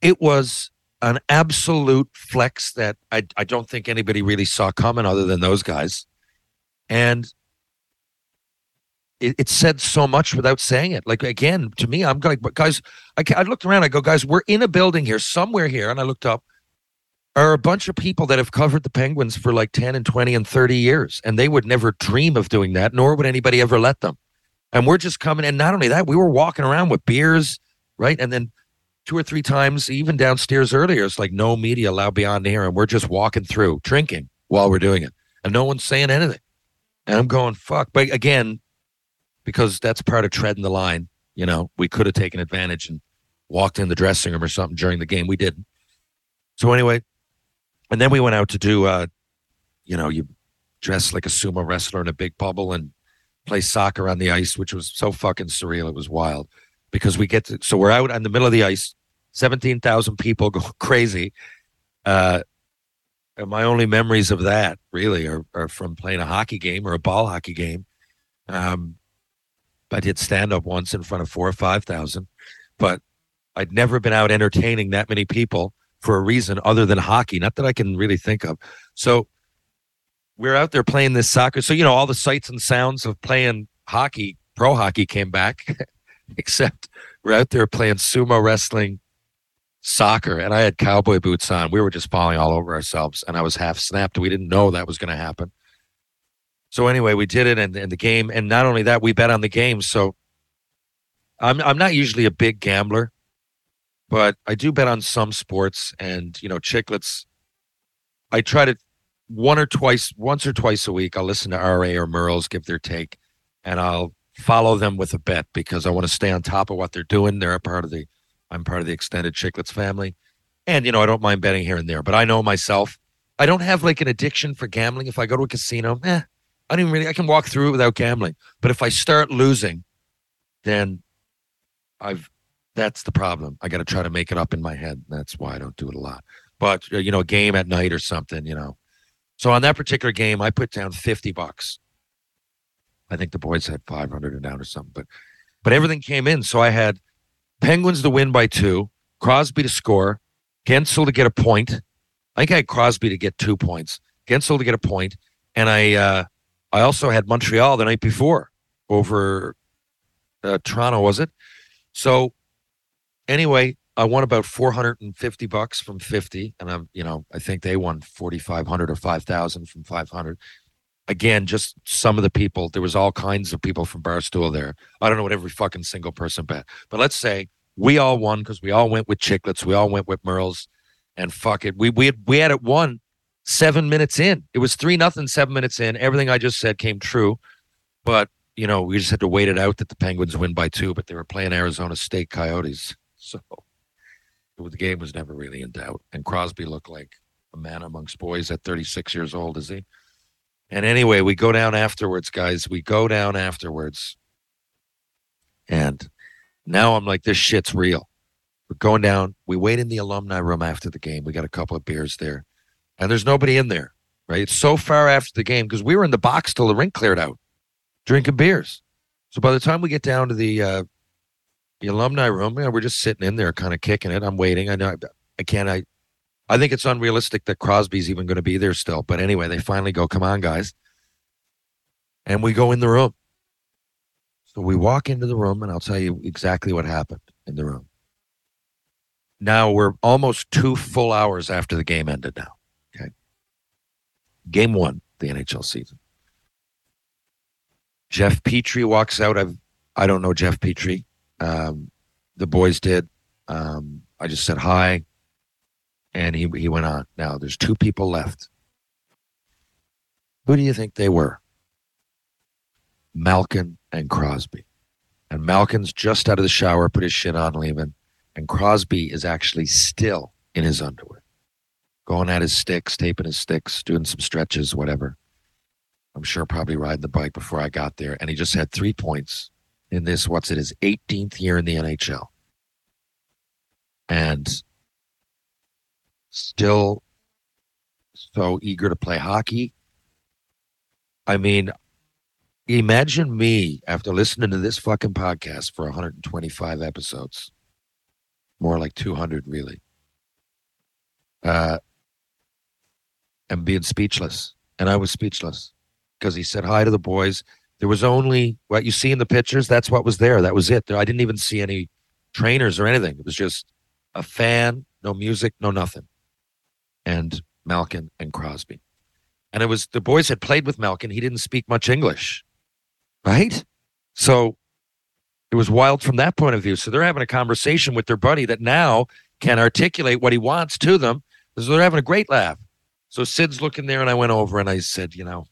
It was an absolute flex that I I don't think anybody really saw coming other than those guys, and it, it, said so much without saying it. Like again, to me, I'm like, but guys, I, I looked around. I go, guys, we're in a building here, somewhere here, and I looked up. Are a bunch of people that have covered the Penguins for like 10 and 20 and 30 years, and they would never dream of doing that, nor would anybody ever let them. And we're just coming, and not only that, we were walking around with beers, right? And then two or three times, even downstairs earlier, it's like no media allowed beyond here, and we're just walking through, drinking while we're doing it, and no one's saying anything. And I'm going, fuck. But again, because that's part of treading the line. You know, we could have taken advantage and walked in the dressing room or something during the game. We didn't. So anyway, and then we went out to do, uh, you know, you dress like a sumo wrestler in a big bubble and play soccer on the ice, which was so fucking surreal. It was wild because we get to, so we're out in the middle of the ice, 17,000 people go crazy. Uh, and my only memories of that really are, are from playing a hockey game or a ball hockey game. Um, I did stand up once in front of four or 5,000, but I'd never been out entertaining that many people for a reason other than hockey, not that I can really think of. So we're out there playing this soccer. So, you know, all the sights and sounds of playing hockey, pro hockey came back, except we're out there playing sumo wrestling, soccer, and I had cowboy boots on. We were just falling all over ourselves, and I was half snapped. We didn't know that was going to happen. So anyway, we did it, and, and the game, and not only that, we bet on the game. So I'm I'm not usually a big gambler, but I do bet on some sports, and you know, chicklets. I try to one or twice, once or twice a week, I'll listen to RA or Merles give their take, and I'll follow them with a bet because I want to stay on top of what they're doing. They're a part of the, I'm part of the extended Chicklets family, and you know I don't mind betting here and there, but I know myself. I don't have like an addiction for gambling. If I go to a casino, eh, I don't even really. I can walk through it without gambling. But if I start losing, then I've that's the problem. I got to try to make it up in my head. That's why I don't do it a lot. But uh, you know, a game at night or something, you know. So on that particular game, I put down fifty bucks. I think the boys had five hundred and down or something, but but everything came in. So I had Penguins to win by two, Crosby to score, Guentzel to get a point. I think I had Crosby to get two points, Guentzel to get a point, and I uh, I also had Montreal the night before over uh, Toronto, was it? So anyway, I won about 450 bucks from 50 and I'm, you know, I think they won 4500 or 5000 from 500. Again, just some of the people, there was all kinds of people from Barstool there. I don't know what every fucking single person bet. But let's say we all won because we all went with Chicklets, we all went with Merles and fuck it. We we had, we had it won 7 minutes in. It was 3 nothing 7 minutes in. Everything I just said came true. But, you know, we just had to wait it out that the Penguins win by 2, but they were playing Arizona State Coyotes. So the game was never really in doubt. And Crosby looked like a man amongst boys at 36 years old, is he? And anyway, we go down afterwards, guys. We go down afterwards. And now I'm like, this shit's real. We're going down. We wait in the alumni room after the game. We got a couple of beers there. And there's nobody in there, right? It's so far after the game because we were in the box till the rink cleared out, drinking beers. So by the time we get down to the uh, the alumni room, know, we're just sitting in there, kind of kicking it. I'm waiting. I know I can't. I I think it's unrealistic that Crosby's even going to be there still. But anyway, they finally go, "Come on, guys," and we go in the room. So we walk into the room, and I'll tell you exactly what happened in the room. Now we're almost two full hours after the game ended. Now, game one, the NHL season. Jeff Petry walks out. I've I don't know Jeff Petry. Um, the boys did. Um, I just said hi, and he he went on. Now there's two people left. Who do you think they were? Malkin and Crosby. And Malkin's just out of the shower, put his shit on, leaving, and Crosby is actually still in his underwear, going at his sticks, taping his sticks, doing some stretches, whatever. I'm sure probably riding the bike before I got there, and he just had three points in this, what's it, his 18th year in the NHL. And still so eager to play hockey. I mean, imagine me after listening to this fucking podcast for 125 episodes, more like 200, really, uh, and being speechless. And I was speechless because he said hi to the boys. There was only what you see in the pictures. That's what was there. That was it. I didn't even see any trainers or anything. It was just a fan, no music, no nothing. And Malkin and Crosby. And it was the boys had played with Malkin. He didn't speak much English, right? So it was wild from that point of view. So they're having a conversation with their buddy that now can articulate what he wants to them. So they're having a great laugh. So Sid's looking there, and I went over and I said, you know,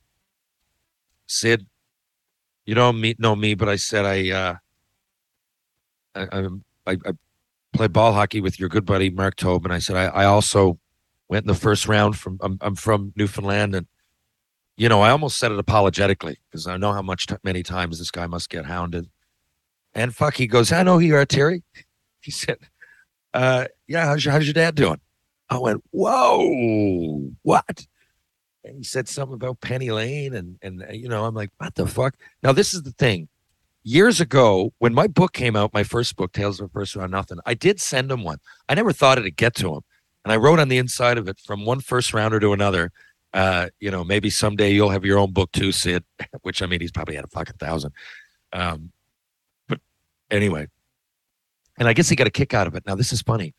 Sid, you don't meet know me, but I said I uh, I, I, I play ball hockey with your good buddy Mark Tobin. I said I, I also went in the first round from I'm, I'm from Newfoundland and you know, I almost said it apologetically because I know how much t- many times this guy must get hounded. And fuck, he goes, I know who you are, Terry. He said, uh, yeah, how's your, how's your dad doing? I went, whoa, what? And he said something about Penny Lane. And, and, uh, you know, I'm like, what the fuck? Now, this is the thing. Years ago, when my book came out, my first book, Tales of a First Round Nothing, I did send him one. I never thought it'd get to him. And I wrote on the inside of it from one first rounder to another, uh, you know, maybe someday you'll have your own book too, Sid, which I mean, he's probably had a fucking thousand. Um, but anyway, and I guess he got a kick out of it. Now, this is funny.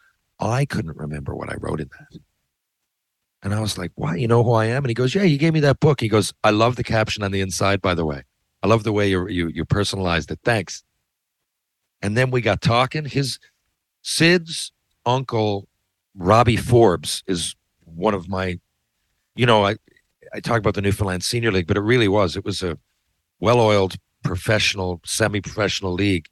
I couldn't remember what I wrote in that. And I was like, why? You know who I am? And he goes, yeah, you gave me that book. He goes, I love the caption on the inside, by the way. I love the way you, you, you personalized it. Thanks. And then we got talking. His Sid's uncle, Robbie Forbes, is one of my, you know, I, I talk about the Newfoundland Senior League, but it really was. It was a well oiled professional, semi professional league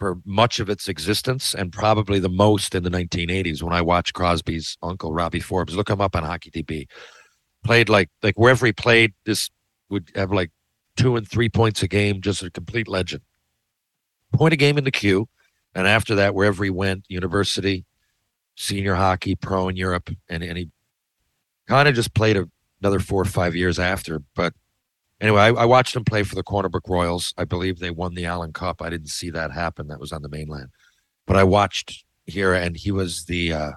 for much of its existence and probably the most in the 1980s when I watched Crosby's uncle, Robbie Forbes. Look him up on Hockey DB. Played like, like wherever he played, this would have like two and three points a game, just a complete legend. Point a game in the queue. And after that, wherever he went, university, senior hockey, pro in Europe, and, and he kind of just played a, another four or five years after. But anyway, I, I, watched him play for the Corner Brook Royals. I believe they won the Allan Cup. I didn't see that happen. That was on the mainland. But I watched here, and he was the, uh,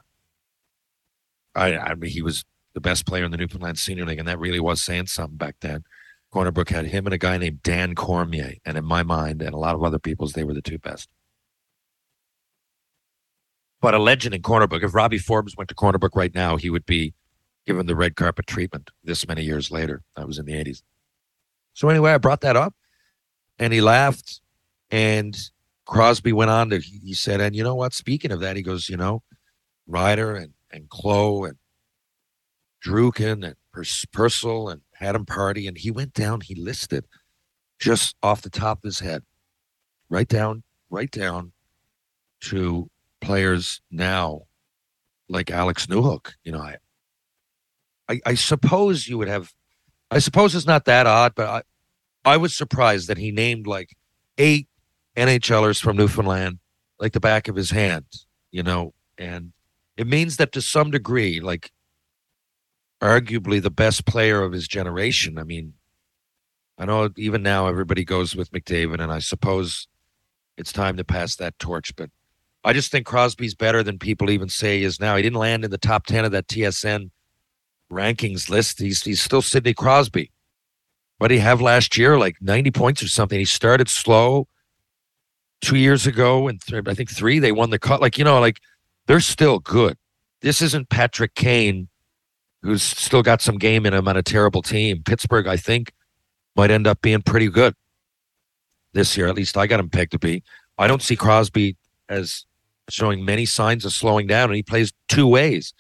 I, I mean, he was the best player in the Newfoundland Senior League, and that really was saying something back then. Corner Brook had him and a guy named Dan Cormier, and in my mind, and a lot of other people's, they were the two best. But a legend in Corner Brook. If Robbie Forbes went to Corner Brook right now, he would be given the red carpet treatment this many years later. That was in the 80s. So anyway, I brought that up and he laughed. And Crosby went on to, he said, and you know what? Speaking of that, he goes, you know, Ryder and, and Clowe and Druken and Purcell and Adam Pardy. And he went down, he listed just off the top of his head, right down, right down to players now like Alex Newhook. You know, I, I, I suppose you would have I suppose it's not that odd, but I, I was surprised that he named like eight NHLers from Newfoundland like the back of his hand, you know, and it means that to some degree, like arguably the best player of his generation. I mean, I know even now everybody goes with McDavid, and I suppose it's time to pass that torch, but I just think Crosby's better than people even say he is now. He didn't land in the top 10 of that TSN rankings list, he's he's still Sidney Crosby. What did he have last year? Like 90 points or something. He started slow two years ago, and th- I think three, they won the cut. Like, you know, like they're still good. This isn't Patrick Kane, who's still got some game in him on a terrible team. Pittsburgh, I think, might end up being pretty good this year. At least I got him pegged to be. I don't see Crosby as showing many signs of slowing down, and he plays two ways.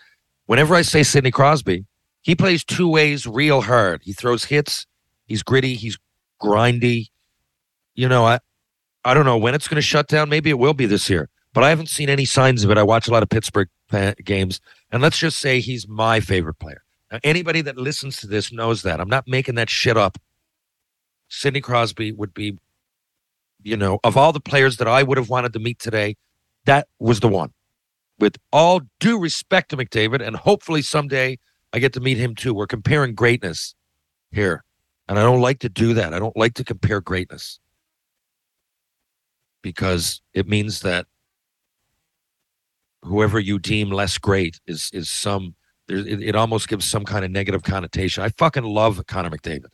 Whenever I say Sidney Crosby, he plays two ways real hard. He throws hits. He's gritty. He's grindy. You know, I, I don't know when it's going to shut down. Maybe it will be this year, but I haven't seen any signs of it. I watch a lot of Pittsburgh games, and let's just say he's my favorite player. Now, anybody that listens to this knows that. I'm not making that shit up. Sidney Crosby would be, you know, of all the players that I would have wanted to meet today, that was the one. With all due respect to McDavid, and hopefully someday I get to meet him too. We're comparing greatness here. And I don't like to do that. I don't like to compare greatness because it means that whoever you deem less great is is some it, it almost gives some kind of negative connotation. I fucking love Connor McDavid.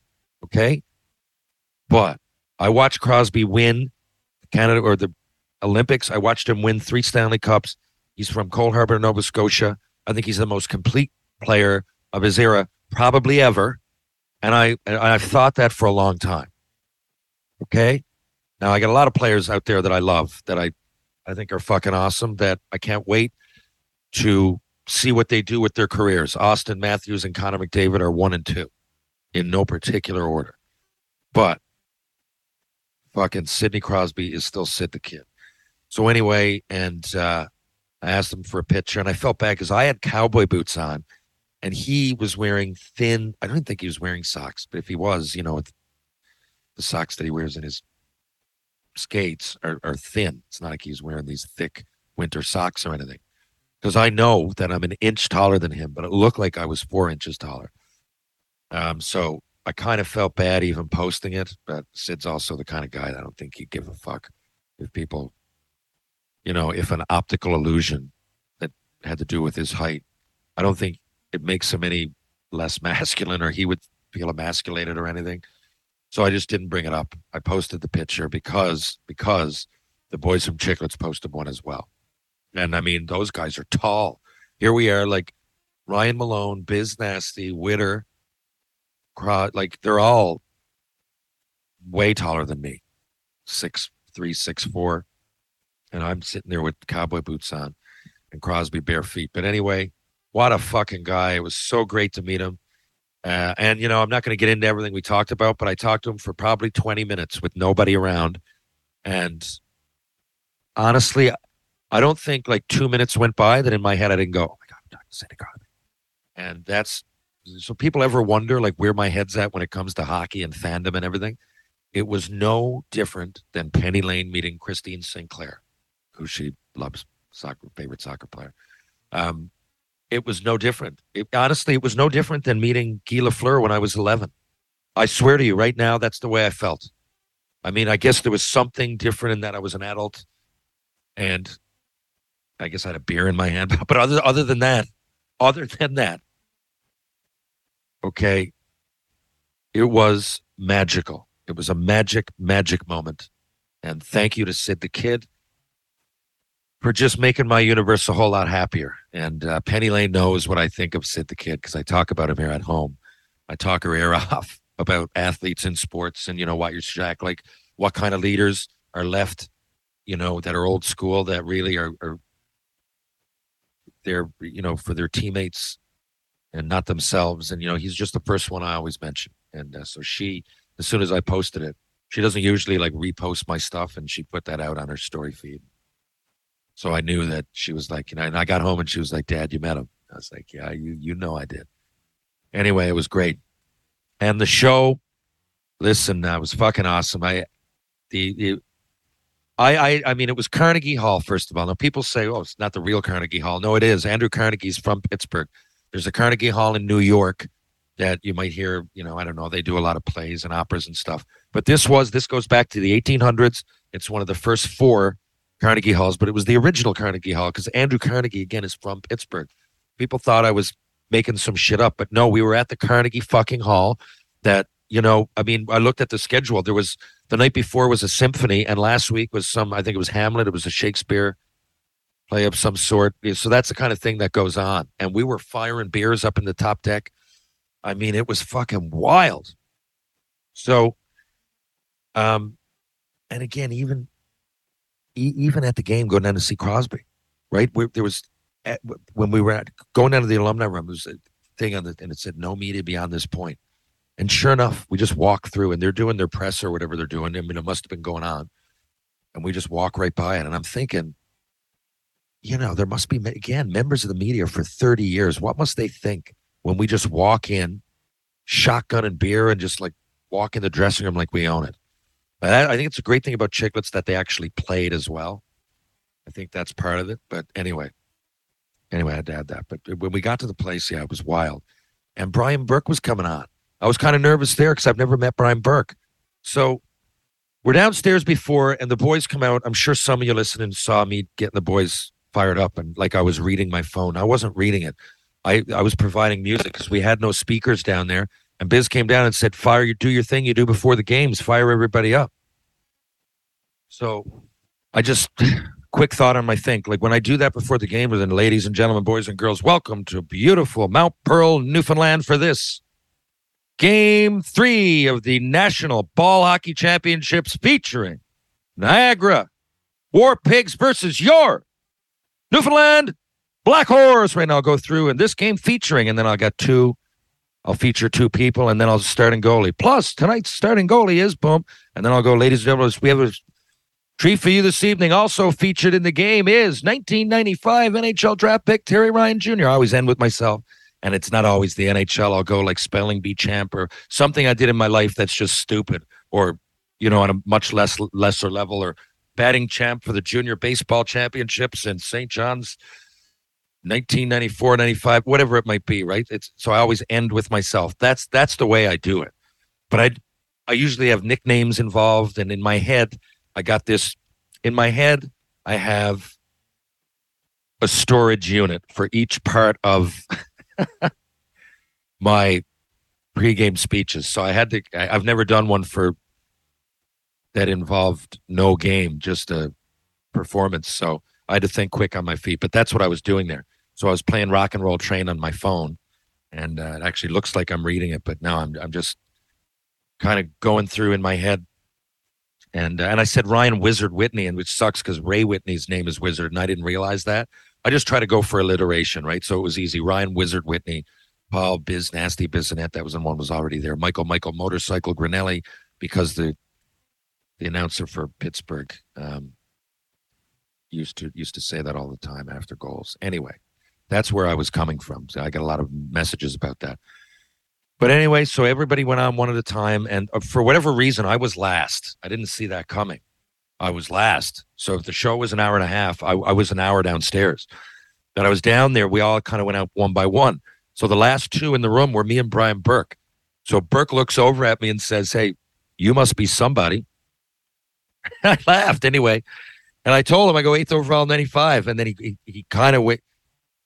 Okay? But I watched Crosby win Canada or the Olympics. I watched him win three Stanley Cups. He's from Cole Harbour, Nova Scotia. I think he's the most complete player of his era, probably ever. And I and I've thought that for a long time. Okay. Now I got a lot of players out there that I love that I I think are fucking awesome that I can't wait to see what they do with their careers. Auston Matthews and Connor McDavid are one and two in no particular order. But fucking Sidney Crosby is still Sid the Kid. So anyway, and uh, I asked him for a picture, and I felt bad because I had cowboy boots on, and he was wearing thin. I don't think he was wearing socks, but if he was, you know, the socks that he wears in his skates are, are thin. It's not like he's wearing these thick winter socks or anything. Because I know that I'm an inch taller than him, but it looked like I was four inches taller. Um, so I kind of felt bad even posting it, but Sid's also the kind of guy that I don't think he'd give a fuck if people, you know, if an optical illusion that had to do with his height, I don't think it makes him any less masculine or he would feel emasculated or anything. So I just didn't bring it up. I posted the picture because because the boys from Chicklets posted one as well. And I mean, those guys are tall. Here we are, like Ryan Malone, Biz Nasty, Witter, Cro- like they're all way taller than me. Six three, six four. And I'm sitting there with cowboy boots on and Crosby bare feet. But anyway, what a fucking guy. It was so great to meet him. Uh, and, you know, I'm not going to get into everything we talked about, but I talked to him for probably 20 minutes with nobody around. And honestly, I don't think like two minutes went by that in my head I didn't go, oh my God, I'm talking to Sidney Crosby. And that's so people ever wonder like where my head's at when it comes to hockey and fandom and everything. It was no different than Penny Lane meeting Christine Sinclair, who she loves, soccer favorite soccer player. Um, it was no different. It, honestly, it was no different than meeting Guy Lafleur when I was 11. I swear to you, right now, that's the way I felt. I mean, I guess there was something different in that I was an adult, and I guess I had a beer in my hand. But other other than that, other than that, okay, it was magical. It was a magic, magic moment. And thank you to Sid the Kid for just making my universe a whole lot happier. And uh, Penny Lane knows what I think of Sid the Kid because I talk about him here at home. I talk her ear off about athletes in sports and, you know, what you're Shaq, like what kind of leaders are left, you know, that are old school that really are, are there, you know, for their teammates and not themselves. And, you know, he's just the first one I always mention. And uh, so she, as soon as I posted it, she doesn't usually like repost my stuff and she put that out on her story feed. So I knew that she was like, you know, and I got home and she was like, Dad, you met him. I was like, Yeah, you you know I did. Anyway, it was great. And the show, listen, that was fucking awesome. I the, the I, I I mean it was Carnegie Hall, first of all. Now people say, Oh, it's not the real Carnegie Hall. No, it is. Andrew Carnegie's from Pittsburgh. There's a Carnegie Hall in New York that you might hear, you know, I don't know, they do a lot of plays and operas and stuff. But this was this goes back to the 1800s. It's one of the first four Carnegie Halls, but it was the original Carnegie Hall because Andrew Carnegie again is from Pittsburgh. People thought I was making some shit up, but no, we were at the Carnegie fucking Hall. That you know, I mean, I looked at the schedule. There was the night before was a symphony, and last week was some. I think it was Hamlet. It was a Shakespeare play of some sort. So that's the kind of thing that goes on. And we were firing beers up in the top deck. I mean, it was fucking wild. So, um, and again, even e- even at the game, going down to see Crosby, right? Where there was at, when we were at, going down to the alumni room, there was a thing on the and it said no media beyond this point. And sure enough, we just walk through and they're doing their press or whatever they're doing. I mean, it must have been going on. And we just walk right by it. And I'm thinking, you know, there must be, again, members of the media for 30 years. What must they think when we just walk in, shotgun and beer, and just like walk in the dressing room like we own it? But I, I think it's a great thing about Chicklets that they actually played as well. I think that's part of it. But anyway, anyway, I had to add that. But when we got to the place, yeah, it was wild. And Brian Burke was coming on. I was kind of nervous there because I've never met Brian Burke. So we're downstairs before, and the boys come out. I'm sure some of you listening saw me getting the boys fired up and like I was reading my phone. I wasn't reading it. I, I was providing music because we had no speakers down there. And Biz came down and said, Fire, you do your thing you do before the games, fire everybody up. So I just quick thought on my think. Like when I do that before the game, then ladies and gentlemen, boys and girls, welcome to beautiful Mount Pearl, Newfoundland for this game three of the National Ball Hockey Championships featuring Niagara War Pigs versus your Newfoundland Black Horse. Right now, I'll go through and this game featuring, and then I'll get two. I'll feature two people, and then I'll start in goalie. Plus, tonight's starting goalie is boom, and then I'll go, ladies and gentlemen. We have a treat for you this evening. Also featured in the game is 1995 NHL draft pick Terry Ryan Jr. I always end with myself. and it's not always the NHL. I'll go like spelling bee champ or something I did in my life that's just stupid, or you know, on a much less lesser level, or batting champ for the junior baseball championships in St. John's 1994 95 whatever it might be right? It's so i always end with myself. That's that's the way i do it. But i i usually have nicknames involved and in my head i got this in my head i have a storage unit for each part of my pregame speeches. So i had to I, i've never done one for that involved no game just a performance. So I had to think quick on my feet, but that's what I was doing there. So I was playing Rock and Roll Train on my phone, and uh, it actually looks like I'm reading it, but now I'm I'm just kind of going through in my head. And uh, and I said Ryan Wizard Whitney, and which sucks because Ray Whitney's name is Wizard, and I didn't realize that. I just try to go for alliteration, right? So it was easy. Ryan Wizard Whitney, Paul Biz Nasty Bissonnette, that was in one was already there. Michael Michael Motorcycle Grinelli, because the the announcer for Pittsburgh um, used to used to say that all the time after goals. Anyway, that's where I was coming from. So I got a lot of messages about that. But anyway, so everybody went on one at a time, and uh, for whatever reason, I was last. I didn't see that coming. I was last. So if the show was an hour and a half, I, I was an hour downstairs. That I was down there, we all kind of went out one by one. So the last two in the room were me and Brian Burke. So Burke looks over at me and says, "Hey, you must be somebody." I laughed anyway. And I told him, I go eighth overall, 95. And then he, he, he kind of wait.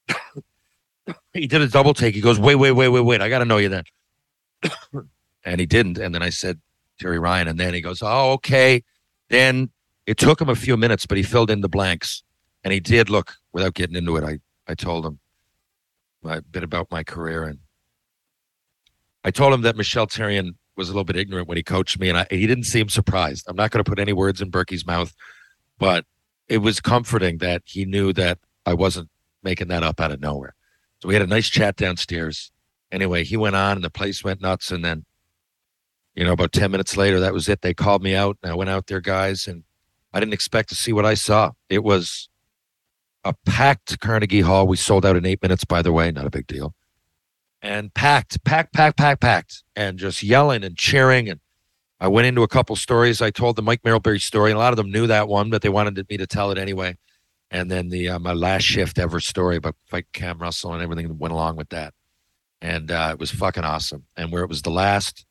he did a double take. He goes, wait, wait, wait, wait, wait. I got to know you then. and he didn't. And then I said, Terry Ryan. And then he goes, oh, okay. Then it took him a few minutes, but he filled in the blanks. And he did look, without getting into it, I, I told him a bit about my career. And I told him that Michel Therrien was a little bit ignorant when he coached me, and I, he didn't seem surprised. I'm not going to put any words in Berkey's mouth, but it was comforting that he knew that I wasn't making that up out of nowhere. So we had a nice chat downstairs. Anyway, he went on and the place went nuts. And then, you know, about 10 minutes later, that was it. They called me out and I went out there, guys, and I didn't expect to see what I saw. It was a packed Carnegie Hall. We sold out in eight minutes, by the way, not a big deal. And packed, packed, packed, packed, packed, and just yelling and cheering and I went into a couple stories. I told the Mike Merrillberry story, a lot of them knew that one, but they wanted me to tell it anyway. And then the uh, my last shift ever story about fight Cam Russell and everything that went along with that, and uh, it was fucking awesome. And where it was the last,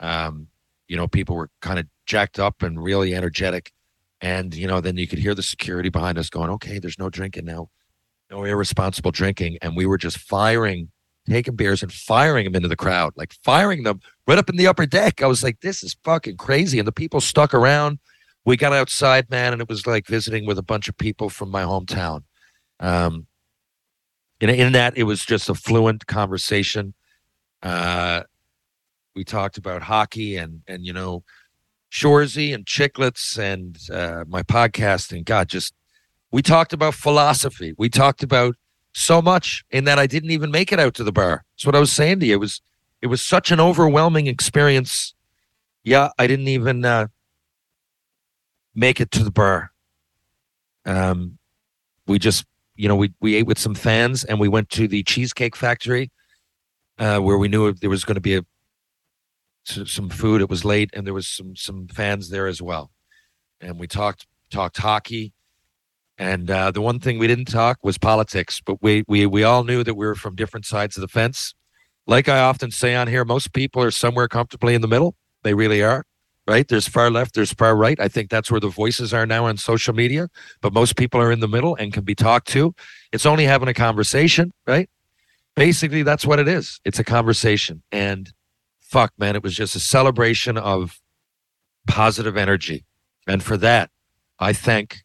um, you know, people were kind of jacked up and really energetic, and you know, then you could hear the security behind us going, "Okay, there's no drinking now, no irresponsible drinking," and we were just firing taking beers and firing them into the crowd, like firing them right up in the upper deck. I was like, this is fucking crazy. And the people stuck around. We got outside, man, and it was like visiting with a bunch of people from my hometown. Um, in, in that, it was just a fluent conversation. Uh, we talked about hockey and, and, you know, Shoresy and Chicklets and uh, my podcast. And God, just, we talked about philosophy. We talked about so much in that I didn't even make it out to the bar. That's what I was saying to you. It was it was such an overwhelming experience. Yeah, I didn't even uh, make it to the bar. Um, we just you know we we ate with some fans and we went to the cheesecake factory uh, where we knew there was going to be a some food. It was late and there was some some fans there as well, and we talked talked hockey and uh, the one thing we didn't talk was politics, but we, we, we all knew that we were from different sides of the fence. Like I often say on here, most people are somewhere comfortably in the middle. They really are, right? There's far left, there's far right. I think that's where the voices are now on social media, but most people are in the middle and can be talked to. It's only having a conversation, right? Basically, that's what it is. It's a conversation. And fuck, man, it was just a celebration of positive energy. And for that, I thank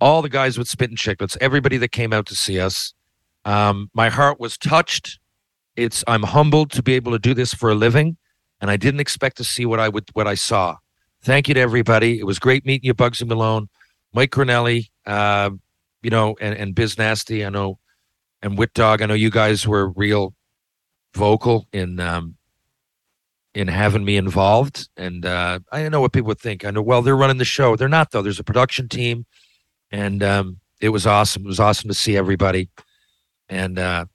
all the guys with Spittin' Chicklets, everybody that came out to see us. Um, my heart was touched. It's I'm humbled to be able to do this for a living, and I didn't expect to see what I would what I saw. Thank you to everybody. It was great meeting you, Bugsy Malone, Mike Grinelli, uh, you know, and, and Biz Nasty. I know, and Wit Dog. I know you guys were real vocal in um, in having me involved, and uh, I know what people would think. I know well they're running the show. They're not though. There's a production team and um, it was awesome. It was awesome to see everybody, and uh,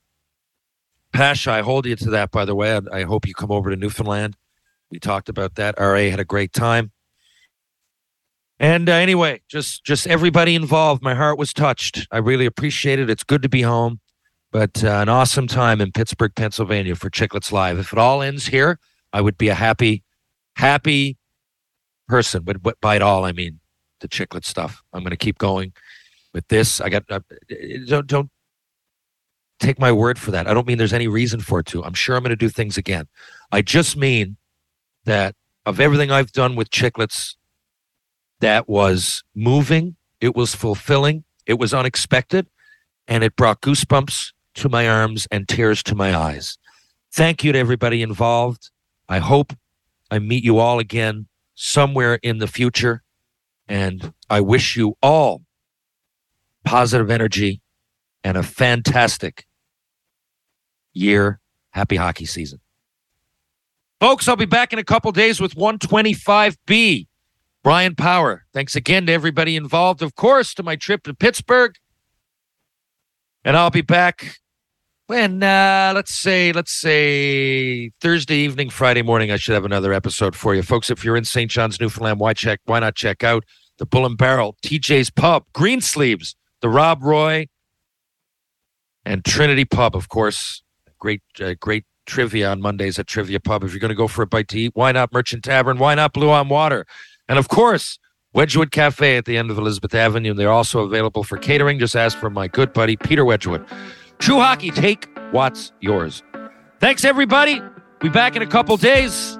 Pasha, I hold you to that, by the way. I, I hope you come over to Newfoundland. We talked about that. RA had a great time. And uh, anyway, just just everybody involved. My heart was touched. I really appreciate it. It's good to be home, but uh, an awesome time in Pittsburgh, Pennsylvania for Chicklets Live. If it all ends here, I would be a happy, happy person. But, but by it all, I mean the Chicklet stuff. I'm going to keep going with this. I got uh, don't don't take my word for that. I don't mean there's any reason for it to. I'm sure I'm going to do things again. I just mean that of everything I've done with Chicklets that was moving, it was fulfilling, it was unexpected, and it brought goosebumps to my arms and tears to my eyes. Thank you to everybody involved. I hope I meet you all again somewhere in the future. And I wish you all positive energy and a fantastic year. Happy hockey season. Folks, I'll be back in a couple days with 125B. Brian Power, thanks again to everybody involved, of course, to my trip to Pittsburgh. And I'll be back when, uh, let's say, let's say Thursday evening, Friday morning. I should have another episode for you. Folks, if you're in St. John's, Newfoundland, why check? Why not check out the Bull and Barrel, TJ's Pub, Green Sleeves, the Rob Roy, and Trinity Pub, of course. Great, uh, great trivia on Mondays at Trivia Pub. If you're going to go for a bite to eat, why not Merchant Tavern? Why not Blue on Water? And of course, Wedgwood Cafe at the end of Elizabeth Avenue. They're also available for catering. Just ask for my good buddy, Peter Wedgwood. True Hockey, take what's yours. Thanks, everybody. Be back in a couple days.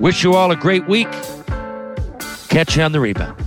Wish you all a great week. Catch you on the rebound.